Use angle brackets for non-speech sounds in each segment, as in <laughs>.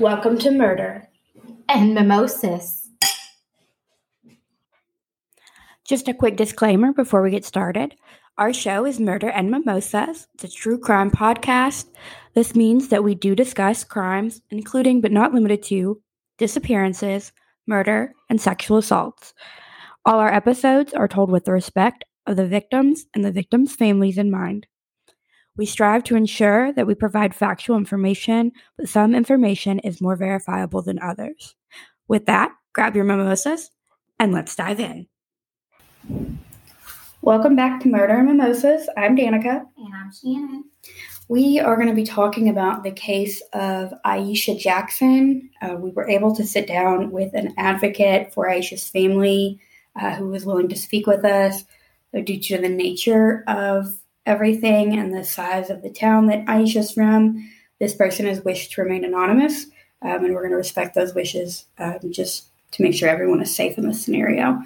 Welcome to Murder and Mimosas. Just a quick disclaimer before we get started. Our show is Murder and Mimosas. It's a true crime podcast. This means that we do discuss crimes, including but not limited to disappearances, murder, and sexual assaults. All our episodes are told with the respect of the victims and the victims' families in mind. We strive to ensure that we provide factual information, but some information is more verifiable than others. With that, grab your mimosas and let's dive in. Welcome back to Murder and Mimosas. I'm Danica. And I'm Shannon. We are going to be talking about the case of Ieshia Jackson. Uh, we were able to sit down with an advocate for Ieshia's family uh, who was willing to speak with us due to the nature of everything and the size of the town that Ieshia's from. This person has wished to remain anonymous, um, and we're going to respect those wishes um, just to make sure everyone is safe in this scenario.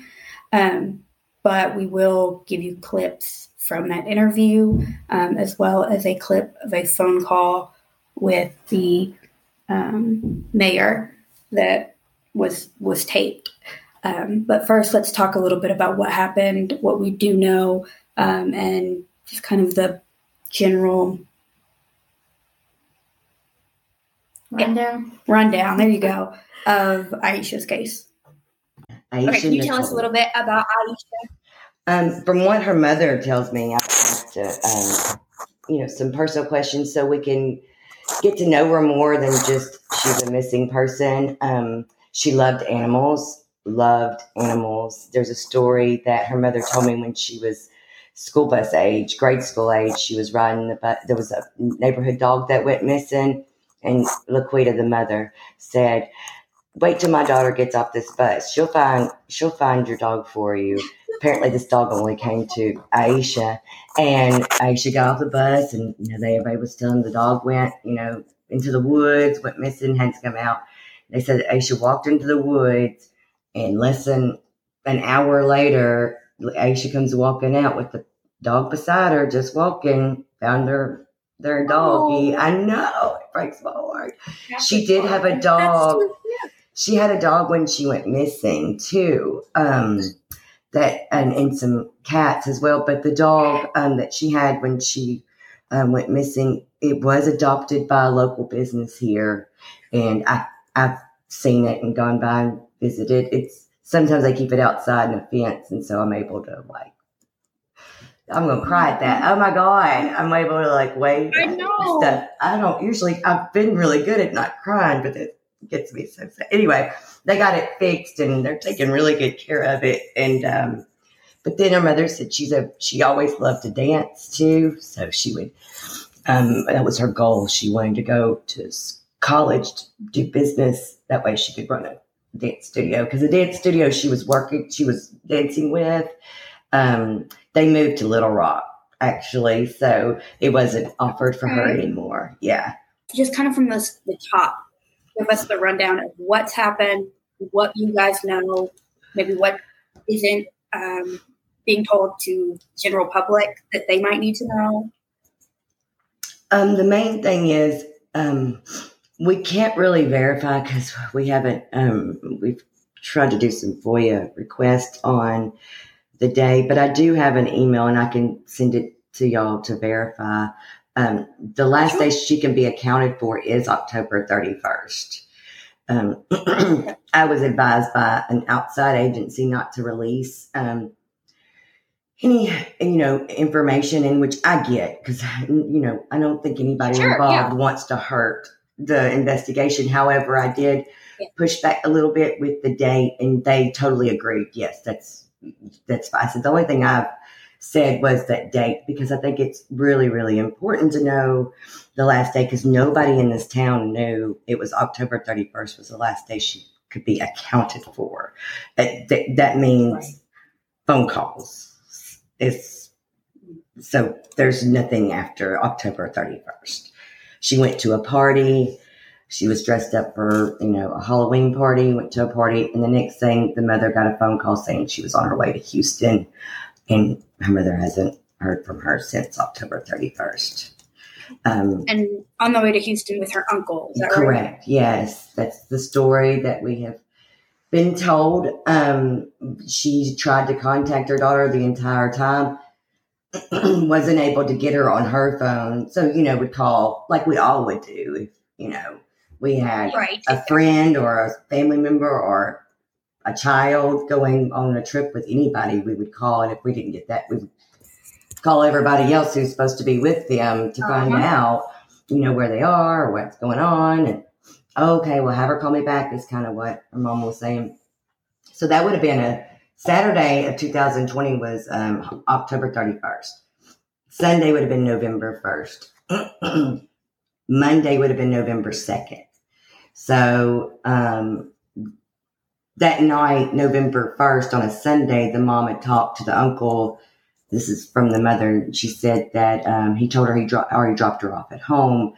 Um, but we will give you clips from that interview, um, as well as a clip of a phone call with the um, mayor that was was taped. Um, but first, let's talk a little bit about what happened, what we do know, and just kind of the general rundown. Rundown. There you go of Ieshia's case. Ieshia okay, can you Nicole. tell us a little bit about Ieshia? Um, from what her mother tells me, I asked to, um, you know, some personal questions so we can get to know her more than just she's a missing person. Um, she loved animals, loved animals. There's a story that her mother told me when she was school bus age, grade school age. She was riding the bus. There was a neighborhood dog that went missing, and Laquita, the mother, said, "Wait till my daughter gets off this bus. She'll find she'll find your dog for you." Apparently, this dog only came to Ieshia, and Ieshia got off the bus, and you know, they everybody was telling the dog went, you know, into the woods, went missing, had to come out. They said Ieshia walked into the woods, and less than an hour later, Ieshia comes walking out with the dog beside her, just walking, found her their doggy. Oh. I know it breaks my heart. That's she did have a dog. She had a dog when she went missing too. Um, that and, and some cats as well. But the dog um, that she had when she um, went missing, it was adopted by a local business here, and I I've seen it and gone by and visited. It's sometimes I keep it outside in a fence, and so I'm able to like. I'm gonna cry at that. Oh my god, I'm able to like wave. I know. Stuff. I don't usually. I've been really good at not crying, but it gets me so sad. Anyway, they got it fixed, and they're taking really good care of it. And um, but then her mother said she's a she always loved to dance too, so she would. Um, that was her goal. She wanted to go to college to do business. That way, she could run a dance studio because the dance studio she was working, she was dancing with, um, they moved to Little Rock actually, so it wasn't offered for her anymore. Yeah, just kind of from the, the top, give us the rundown of what's happened, what you guys know, maybe what isn't um, being told to general public that they might need to know. Um, the main thing is um, we can't really verify because we haven't. Um, we've tried to do some FOIA requests on the day, but I do have an email and I can send it to y'all to verify. Um, the last sure. day she can be accounted for is October 31st. Um, <clears throat> I was advised by an outside agency not to release um, any, you know, information in which I get because, you know, I don't think anybody sure, involved yeah. wants to hurt the investigation. However, I did yeah. push back a little bit with the date, and they totally agreed. Yes, that's that's fine. So the only thing I've said was that date because I think it's really, really important to know the last day because nobody in this town knew it was October 31st was the last day she could be accounted for. That, that, that means right. phone calls. It's so there's nothing after October 31st. She went to a party. She was dressed up for, you know, a Halloween party, went to a party. And the next thing, the mother got a phone call saying she was on her way to Houston. And her mother hasn't heard from her since October 31st. Um, And on the way to Houston with her uncle. That right? correct. Yes, that's the story that we have been told. Um, she tried to contact her daughter the entire time. <clears throat> wasn't able to get her on her phone. So, you know, we'd call like we all would do if, you know, we had Right. a friend or a family member or a child going on a trip with anybody, we would call. And if we didn't get that, we would call everybody else who's supposed to be with them to find Uh-huh. out, you know, where they are or what's going on. And okay, well, have her call me back is kind of what her mom was saying. So that would have been a Saturday of 2020 was um, October 31st. Sunday would have been November 1st. <clears throat> Monday would have been November 2nd. So um, that night, November 1st, on a Sunday, the mom had talked to the uncle. This is from the mother. She said that um, he told her he dro- already dropped her off at home.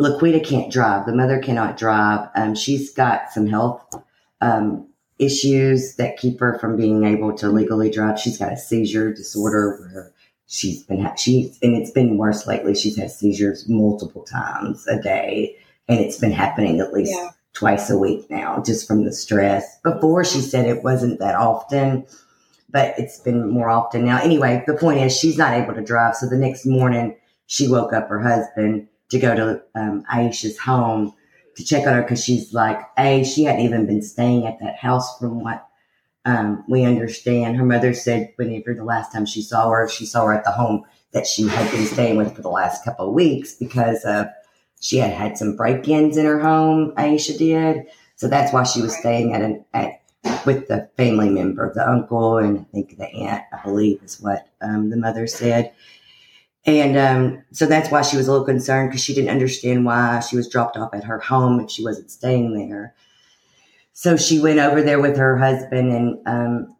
Laquita can't drive. The mother cannot drive. Um, she's got some health um, issues that keep her from being able to legally drive. She's got a seizure disorder where she's been ha- she and it's been worse lately. She's had seizures multiple times a day, and it's been happening at least Yeah. twice a week now, just from the stress. Before she said it wasn't that often, but it's been more often now. Anyway, the point is she's not able to drive. So the next morning, she woke up her husband to go to um, Ieshia's home to check on her because she's like, A, she hadn't even been staying at that house from what um, we understand. Her mother said whenever the last time she saw her, she saw her at the home that she had been staying with for the last couple of weeks because of she had had some break-ins in her home. Ieshia did, so that's why she was staying at an at with the family member, the uncle, and I think the aunt. I believe is what um, the mother said. And um, so that's why she was a little concerned because she didn't understand why she was dropped off at her home if she wasn't staying there. So she went over there with her husband and um,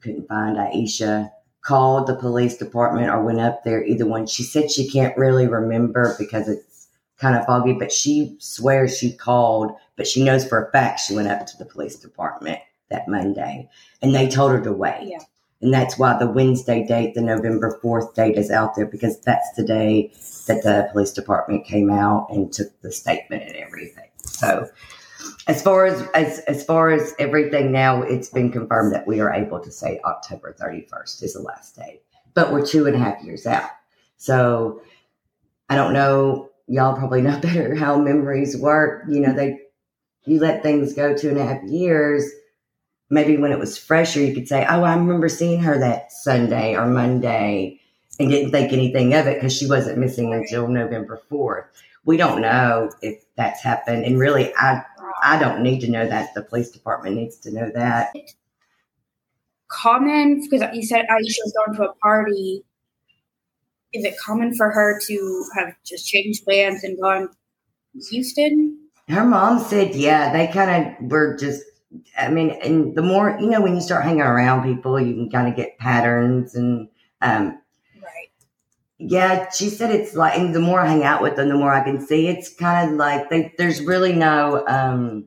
couldn't find Ieshia. Called the police department or went up there. Either one. She said she can't really remember because it's kind of foggy, but she swears she called. But she knows for a fact she went up to the police department that Monday, and they told her to wait. Yeah. And that's why the Wednesday date, the November 4th date is out there because that's the day that the police department came out and took the statement and everything. So as far as, as as far as everything now, it's been confirmed that we are able to say October 31st is the last day. But we're two and a half years out. So I don't know, y'all probably know <laughs> better how memories work. You know, they you let things go two and a half years maybe when it was fresher, you could say, "Oh, I remember seeing her that Sunday or Monday," and didn't think anything of it because she wasn't missing until November fourth. We don't know if that's happened, and really, I I don't need to know that. The police department needs to know that. Common because you said Ieshia was going to a party. Is it common for her to have just changed plans and gone to Houston? Her mom said, "Yeah, they kind of were just." I mean, and the more you know, when you start hanging around people, you can kind of get patterns and. um Right. Yeah, she said it's like, and the more I hang out with them, the more I can see. It's kind of like they, there's really no, um,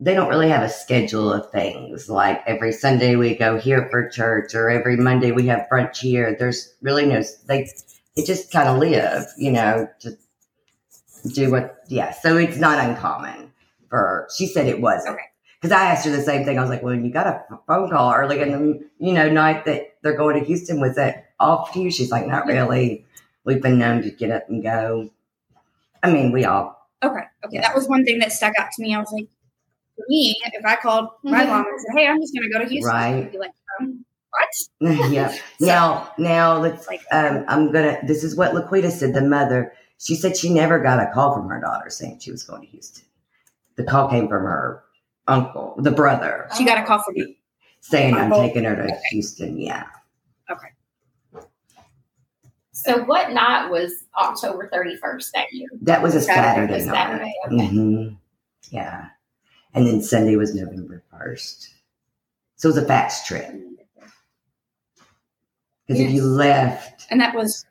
they don't really have a schedule of things. Like every Sunday we go here for church, or every Monday we have brunch here. There's really no, they, they just kind of live, you know, just do what, yeah. So it's not uncommon for, her. she said it wasn't. Okay. Because I asked her the same thing. I was like, well, you got a phone call early in the, you know, night that they're going to Houston. Was that off to you? She's like, not really. We've been known to get up and go. I mean, we all, Okay. Okay. Yeah. That was one thing that stuck out to me. I was like, for me, if I called my Mhm. mom and said, "Hey, I'm just going to go to Houston," Right. she'd be like, um, "What?" <laughs> yeah. <laughs> Now, now let's, Like, um, I'm gonna, this is what Laquita said, the mother. She said she never got a call from her daughter saying she was going to Houston. The call came from her uncle, the brother, she got a call from you. saying, I'm taking her to Okay. Houston. Yeah. Okay. So what night was October 31st that year? That was a Saturday, Saturday, night. Saturday, okay. hmm Yeah. And then Sunday was November 1st. So it was a fast trip. Because if you left, And that was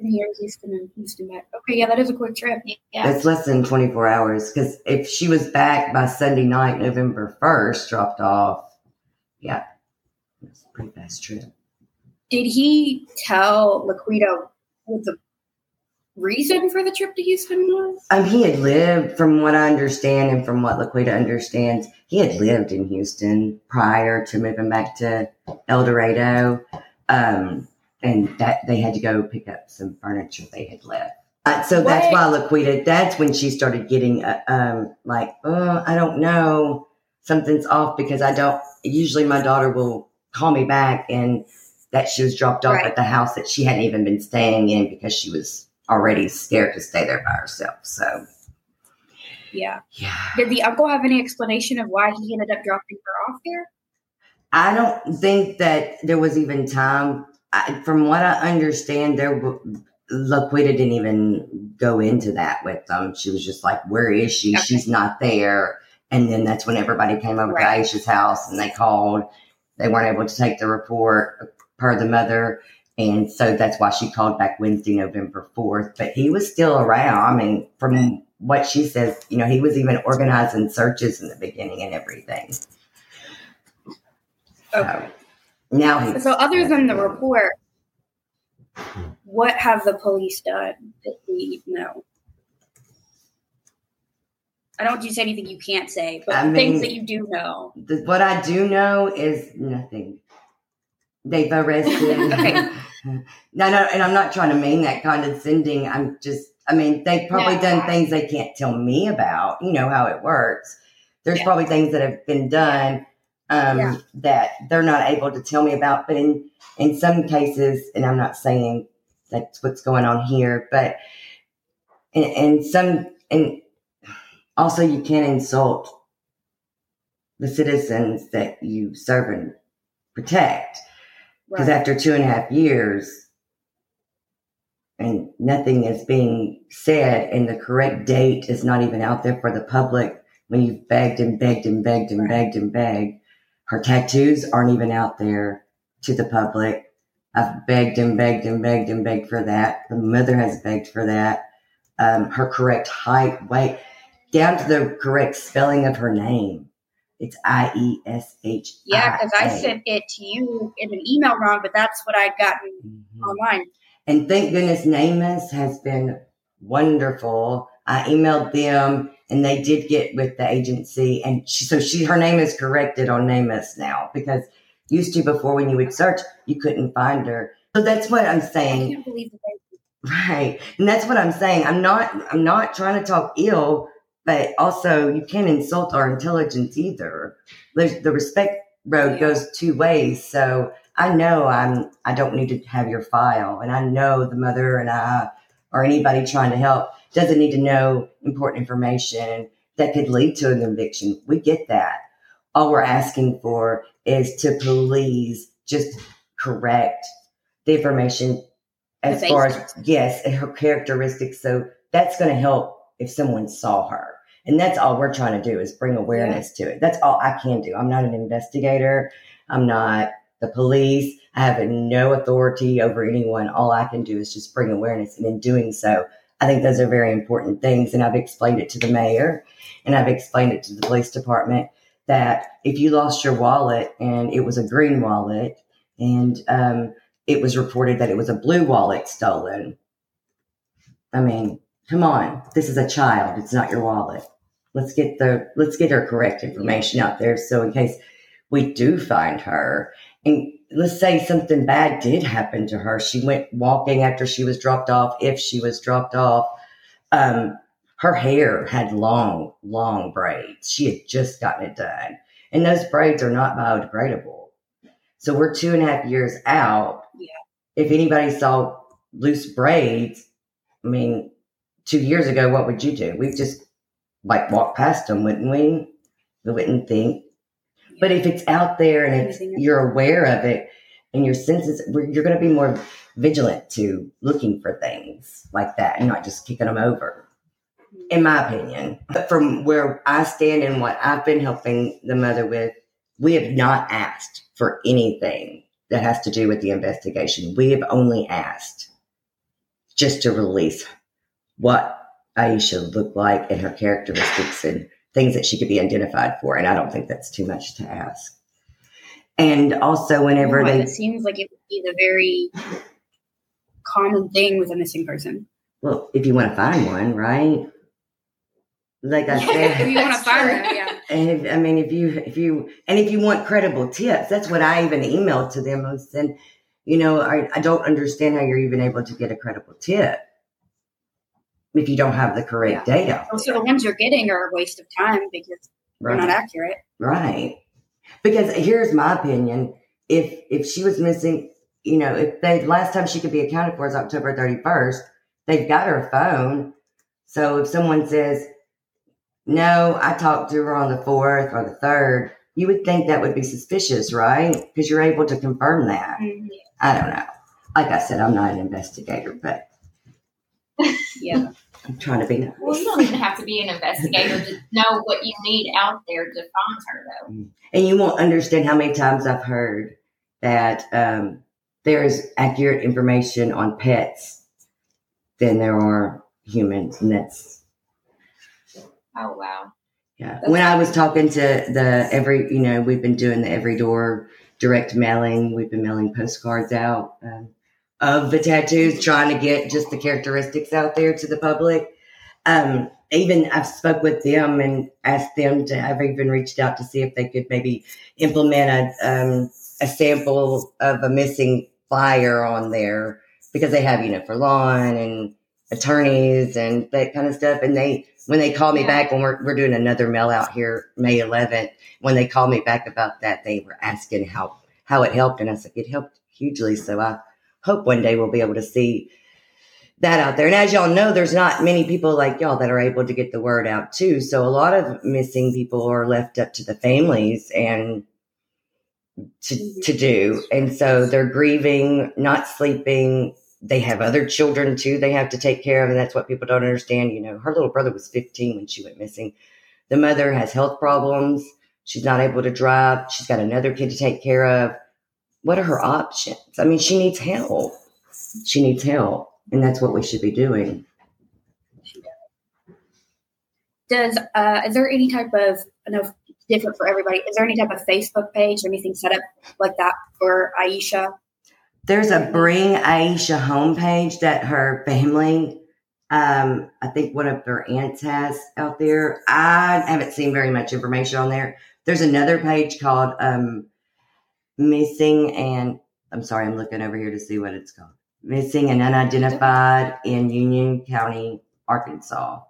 from here to Houston and Houston back. Okay, yeah, that is a quick trip. Yeah. that's less than 24 hours. Because if she was back by Sunday night, November 1st, dropped off, yeah, it's a pretty fast trip. Did he tell Laquita what the reason for the trip to Houston was? Um, he had lived, from what I understand and from what Laquita understands, he had lived in Houston prior to moving back to El Dorado. Um, and that they had to go pick up some furniture they had left. Uh, so that's why Laquita, that's when she started getting uh, um, like, oh, I don't know, something's off because I don't, usually my daughter will call me back and that she was dropped off Right. at the house that she hadn't even been staying in because she was already scared to stay there by herself. So, Yeah. yeah. Did the uncle have any explanation of why he ended up dropping her off there? I don't think that there was even time. I, from what I understand, there Laquita didn't even go into that with them. She was just like, "Where is she? Okay. She's not there." And then that's when everybody came over Right. to Ieshia's house and they called. They weren't able to take the report per the mother, and so that's why she called back Wednesday, November fourth. But he was still around. I mean, from what she says, you know, he was even organizing searches in the beginning and everything. Okay. Now he So, other than the report, what have the police done that we know? I don't want you to say anything you can't say, but I the things that you do know. The, what I do know is nothing. They've arrested. <laughs> <laughs> No, no, and I'm not trying to mean that condescending. I'm just, I mean, they've probably No. done things they can't tell me about. You know how it works. There's Yeah. probably things that have been done um, Yeah. that they're not able to tell me about. But in in some cases, and I'm not saying that's what's going on here, but in, in some, and also you can't insult the citizens that you serve and protect. Because Right. after two and a half years, and nothing is being said, and the correct date is not even out there for the public, when you've begged and begged and begged and begged and begged, her tattoos aren't even out there to the public. I've begged and begged and begged and begged for that. The mother has begged for that. Um, her correct height, weight, down to the correct spelling of her name. It's I E S H. Yeah, because I sent it to you in an email wrong, but that's what I'd gotten Mhm. online. And thank goodness NamUs has been wonderful. I emailed them and they did get with the agency and she, so she, her name is corrected on NamUs now because used to before when you would search, you couldn't find her. So that's what I'm saying. can't believe that Right. And that's what I'm saying. I'm not, I'm not trying to talk ill, but also you can't insult our intelligence either. There's, the respect road Yeah. goes two ways. So I know I'm, I don't need to have your file and I know the mother and I or anybody trying to help doesn't need to know important information that could lead to a conviction. We get that. All we're asking for is to please just correct the information as The far as yes, and her characteristics. So that's going to help if someone saw her. And that's all we're trying to do is bring awareness to it. That's all I can do. I'm not an investigator. I'm not the police. I have no authority over anyone. All I can do is just bring awareness. And in doing so, I think those are very important things. And I've explained it to the mayor and I've explained it to the police department that if you lost your wallet and it was a green wallet and um, it was reported that it was a blue wallet stolen. I mean, come on. This is a child. It's not your wallet. Let's get the let's get her correct information out there so in case we do find her and let's say something bad did happen to her. She went walking after she was dropped off, if she was dropped off. Um, her hair had long, long braids. She had just gotten it done. And those braids are not biodegradable. So we're two and a half years out. Yeah. If anybody saw loose braids, I mean, two years ago, what would you do? We'd just like walk past them, wouldn't we? We wouldn't think. But if it's out there and it's, you're aware of it and your senses, you're going to be more vigilant to looking for things like that and not just kicking them over, mm-hmm. in my opinion. But from where I stand and what I've been helping the mother with, we have not asked for anything that has to do with the investigation. We have only asked just to release what Ieshia looked like and her characteristics and things that she could be identified for. And I don't think that's too much to ask. And also, whenever No, they it seems like it would be the very common thing with a missing person. Well, if you want to find one, right? Like I <laughs> said, if you want to find one, yeah. <laughs> And if, I mean, if you, if you, and if you want credible tips, that's what I even emailed to them. I said, you know, I, I don't understand how you're even able to get a credible tip if you don't have the correct yeah. data. So the ones you're getting are a waste of time because right. they're not accurate. Right. Because here's my opinion. If, if she was missing, you know, if they, last time she could be accounted for is October 31st, they've got her phone. So if someone says, no, I talked to her on the fourth or the third, you would think that would be suspicious, right? Because you're able to confirm that. Mm-hmm. I don't know. Like I said, I'm not an investigator, but yeah. I'm trying to be nice. Well, you don't even have to be an investigator to know what you need out there to find her, though. Mm. And you won't understand how many times I've heard that um, there is accurate information on pets than there are humans, and that's oh wow. Yeah. When I was talking to the every, you know, we've been doing the every door direct mailing. We've been mailing postcards out um, of the tattoos, trying to get just the characteristics out there to the public. Um, even I've spoke with them and asked them to. I've even reached out to see if they could maybe implement a um, a sample of a missing flyer on there because they have you know for lawn and attorneys and that kind of stuff. And they when they call me yeah. back when we're we're doing another mail out here May 11th, when they called me back about that, they were asking how how it helped, and I said it helped hugely. So I hope one day we'll be able to see that out there. And as y'all know, there's not many people like y'all that are able to get the word out too. So a lot of missing people are left up to the families and to, mm-hmm. to do. And so they're grieving, not sleeping. They have other children too they have to take care of. And that's what people don't understand. You know, her little brother was 15 when she went missing. The mother has health problems. She's not able to drive. She's got another kid to take care of. What are her options? I mean, she needs help. She needs help. And that's what we should be doing. Does, uh, is there any type of, I know different for everybody, is there any type of Facebook page or anything set up like that for Ieshia? There's a Bring Ieshia homepage that her family um, I think one of her aunts has out there. I haven't seen very much information on there. There's another page called um, Missing and I'm sorry, I'm looking over here to see what it's called. Missing and Unidentified in Union County, Arkansas.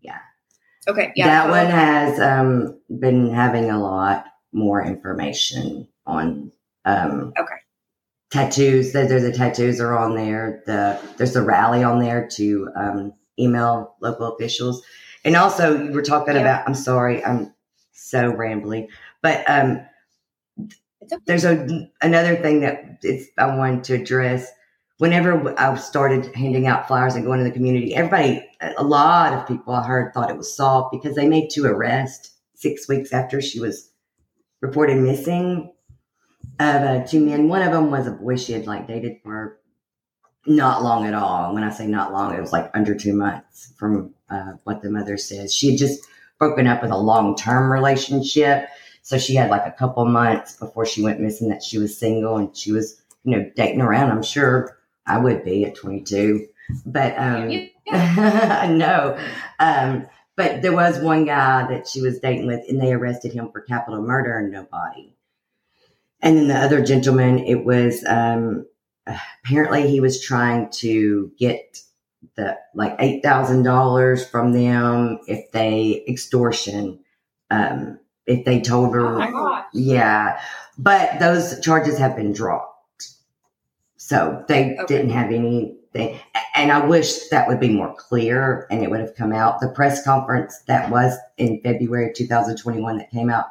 Yeah. Okay. Yeah. That one has um, been having a lot more information on um, okay tattoos. There's the tattoos are on there. The there's a rally on there to um, email local officials, and also you were talking yeah. about. I'm sorry, I'm so rambly, but um. There's a another thing that I wanted to address. Whenever I started handing out flyers and going to the community, everybody, a lot of people I heard thought it was soft because they made two arrests six weeks after she was reported missing of uh, two men. One of them was a boy she had like dated for not long at all. When I say not long, it was like under two months from uh, what the mother says. She had just broken up with a long term relationship. So she had like a couple months before she went missing that she was single and she was, you know, dating around. I'm sure I would be at 22. But um, yeah. <laughs> no. Um, but there was one guy that she was dating with and they arrested him for capital murder and no body. And then the other gentleman, it was um, apparently he was trying to get the like eight thousand dollars from them if they extortion. Um, if they told her, oh yeah, but those charges have been dropped, so they okay. didn't have anything. And I wish that would be more clear and it would have come out. The press conference that was in February 2021 that came out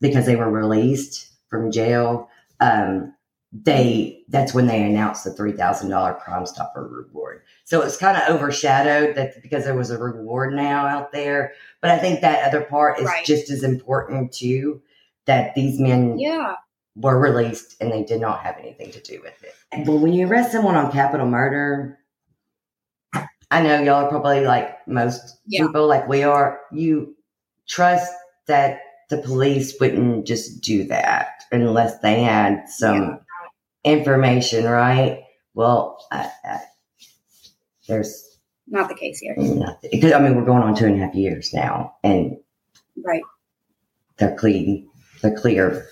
because they were released from jail, um, they that's when they announced the three thousand dollar Crime Stopper reward. So it's kind of overshadowed that because there was a reward now out there. But I think that other part is right. just as important too. That these men yeah. were released and they did not have anything to do with it. But when you arrest someone on capital murder, I know y'all are probably like most yeah. people, like we are. You trust that the police wouldn't just do that unless they had some yeah. information, right? Well, I, I, there's Not the case here. nothing. I mean, we're going on two and a half years now, and Right. they're clean. They're clear.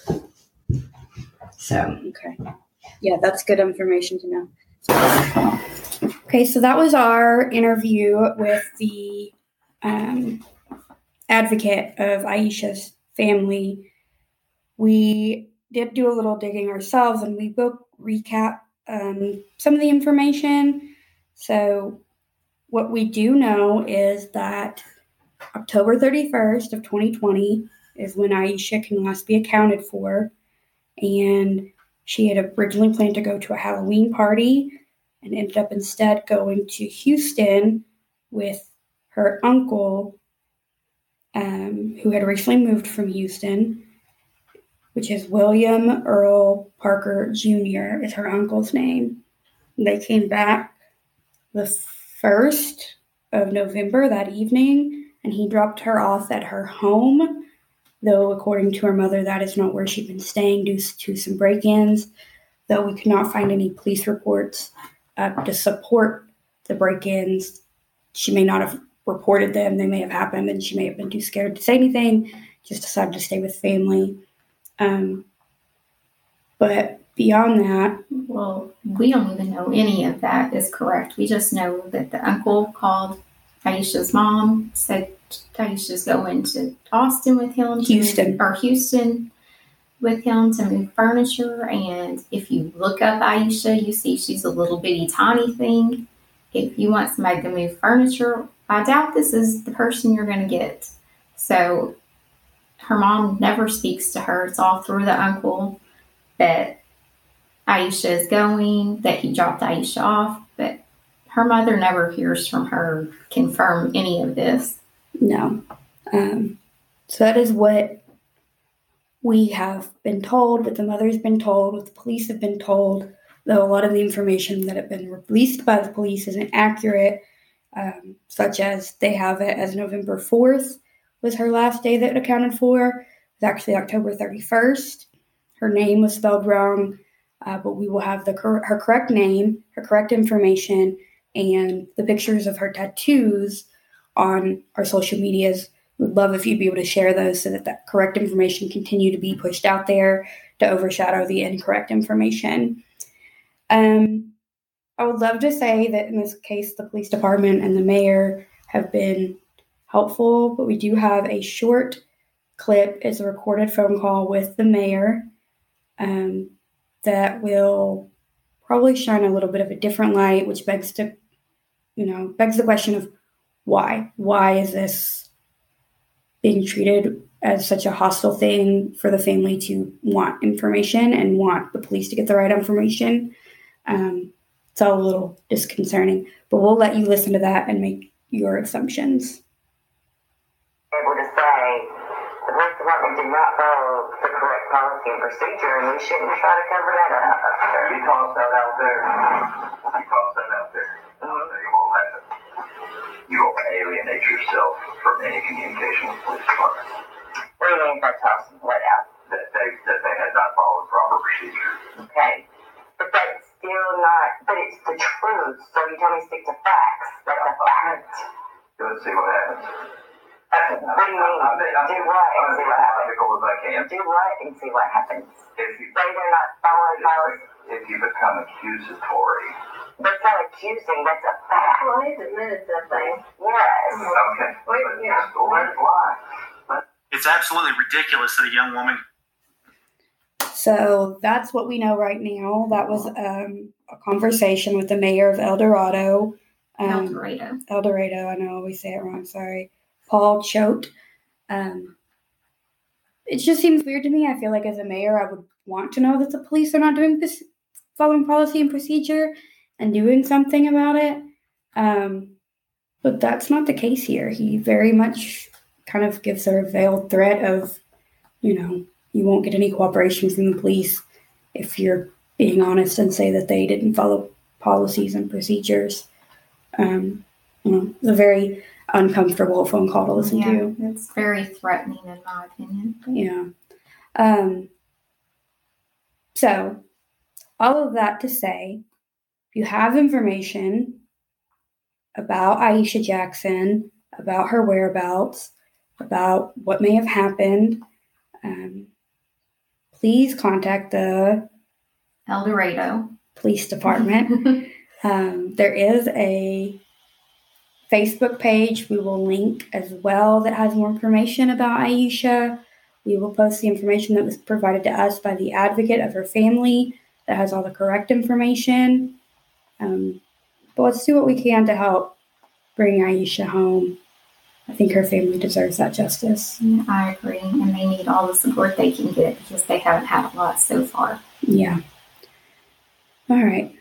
So, Okay. Yeah, that's good information to know. Okay, so that was our interview with the um, advocate of Ieshia's family. We did do a little digging ourselves and we will recap um, some of the information. So, what we do know is that October 31st of 2020 is when Ieshia can last be accounted for. And she had originally planned to go to a Halloween party and ended up instead going to Houston with her uncle, um, who had recently moved from Houston, which is William Earl Parker Jr. is her uncle's name. They came back the first of November that evening, and he dropped her off at her home. Though, according to her mother, that is not where she'd been staying due to some break ins. Though we could not find any police reports uh, to support the break ins. She may not have reported them, they may have happened, and she may have been too scared to say anything, just decided to stay with family. Um, but beyond that, Well, we don't even know any of that is correct. We just know that the uncle called Ieshia's mom, said Ieshia's going to Austin with him, to- Houston. or Houston with him to move furniture. And if you look up Ieshia, you see she's a little bitty tiny thing. If you want somebody to move furniture, I doubt this is the person you're going to get. So her mom never speaks to her. It's all through the uncle that Ieshia is going, that he dropped Ieshia off, but her mother never hears from her confirm any of this. No. Um, so that is what we have been told, what the mother's been told, what the police have been told, though a lot of the information that have been released by the police isn't accurate, um, such as they have it as November 4th was her last day that it accounted for. It was actually October 31st. Her name was spelled wrong, uh, but we will have the cor- her correct name, her correct information, and the pictures of her tattoos on our social medias. We'd love if you'd be able to share those so that that correct information continue to be pushed out there to overshadow the incorrect information. Um, I would love to say that in this case, the police department and the mayor have been helpful, but we do have a short clip. It's a recorded phone call with the mayor um, that will probably shine a little bit of a different light, which begs to, you know, begs the question of why? Why is this being treated as such a hostile thing for the family to want information and want the police to get the right information? Um, it's all a little disconcerting, but we'll let you listen to that and make your assumptions. able to say the police department did not follow the correct policy and procedure, and we shouldn't try to cover that up. You toss that out there. You toss that out there. Mm-hmm. Tell you will happen. You will alienate yourself from any communication with the police department. What do you mean by tossing what out? That they, that they had not followed proper procedure. Okay. But that's still not, but it's the truth, so you tell me stick to facts. That's a fact. Let's see what happens. What do you mean? I mean, I'm Do what and see what happens? logical as I can. Do what and see what happens. If you, Say they're not following policy. if you become accusatory. That's not accusing, that's a fact. Well, he's admitted something. Yes. Okay. Wait, But yeah. just go let it fly. It's absolutely ridiculous that a young woman So that's what we know right now. That was um, a conversation with the mayor of El Dorado. El Um, Dorado. El Dorado, I know I always say it wrong, sorry. Paul Choate. Um, it just seems weird to me. I feel like as a mayor, I would want to know that the police are not doing this, following policy and procedure and doing something about it. Um, but that's not the case here. He very much kind of gives a veiled threat of, you know, you won't get any cooperation from the police if you're being honest and say that they didn't follow policies and procedures. Um, you know, a very uncomfortable phone call to listen Yeah, to. it's very threatening in my opinion. Yeah. Um, so, all of that to say, If you have information about Ieshia Jackson, about her whereabouts, about what may have happened, um, please contact the El Dorado. police department. <laughs> um, there is a Facebook page we will link as well that has more information about Ieshia. We will post the information that was provided to us by the advocate of her family that has all the correct information. Um, but let's do what we can to help bring Ieshia home. I think her family deserves that justice. I agree. And they need all the support they can get because they haven't had a lot so far. Yeah. All right.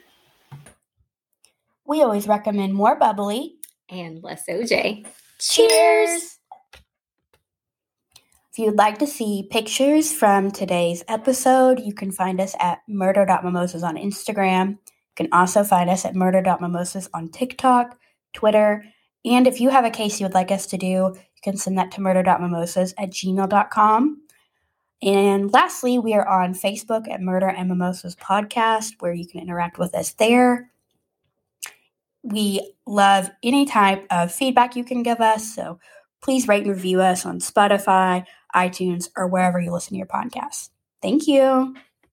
We always recommend more bubbly. And less OJ. Cheers! If you'd like to see pictures from today's episode, you can find us at murder.mimosas on Instagram. You can also find us at murder.mimosas on TikTok, Twitter, and if you have a case you would like us to do, you can send that to murder.mimosas at gmail.com. And lastly, we are on Facebook at Murder and Mimosas Podcast, where you can interact with us there. We love any type of feedback you can give us. So please rate and review us on Spotify, iTunes, or wherever you listen to your podcasts. Thank you.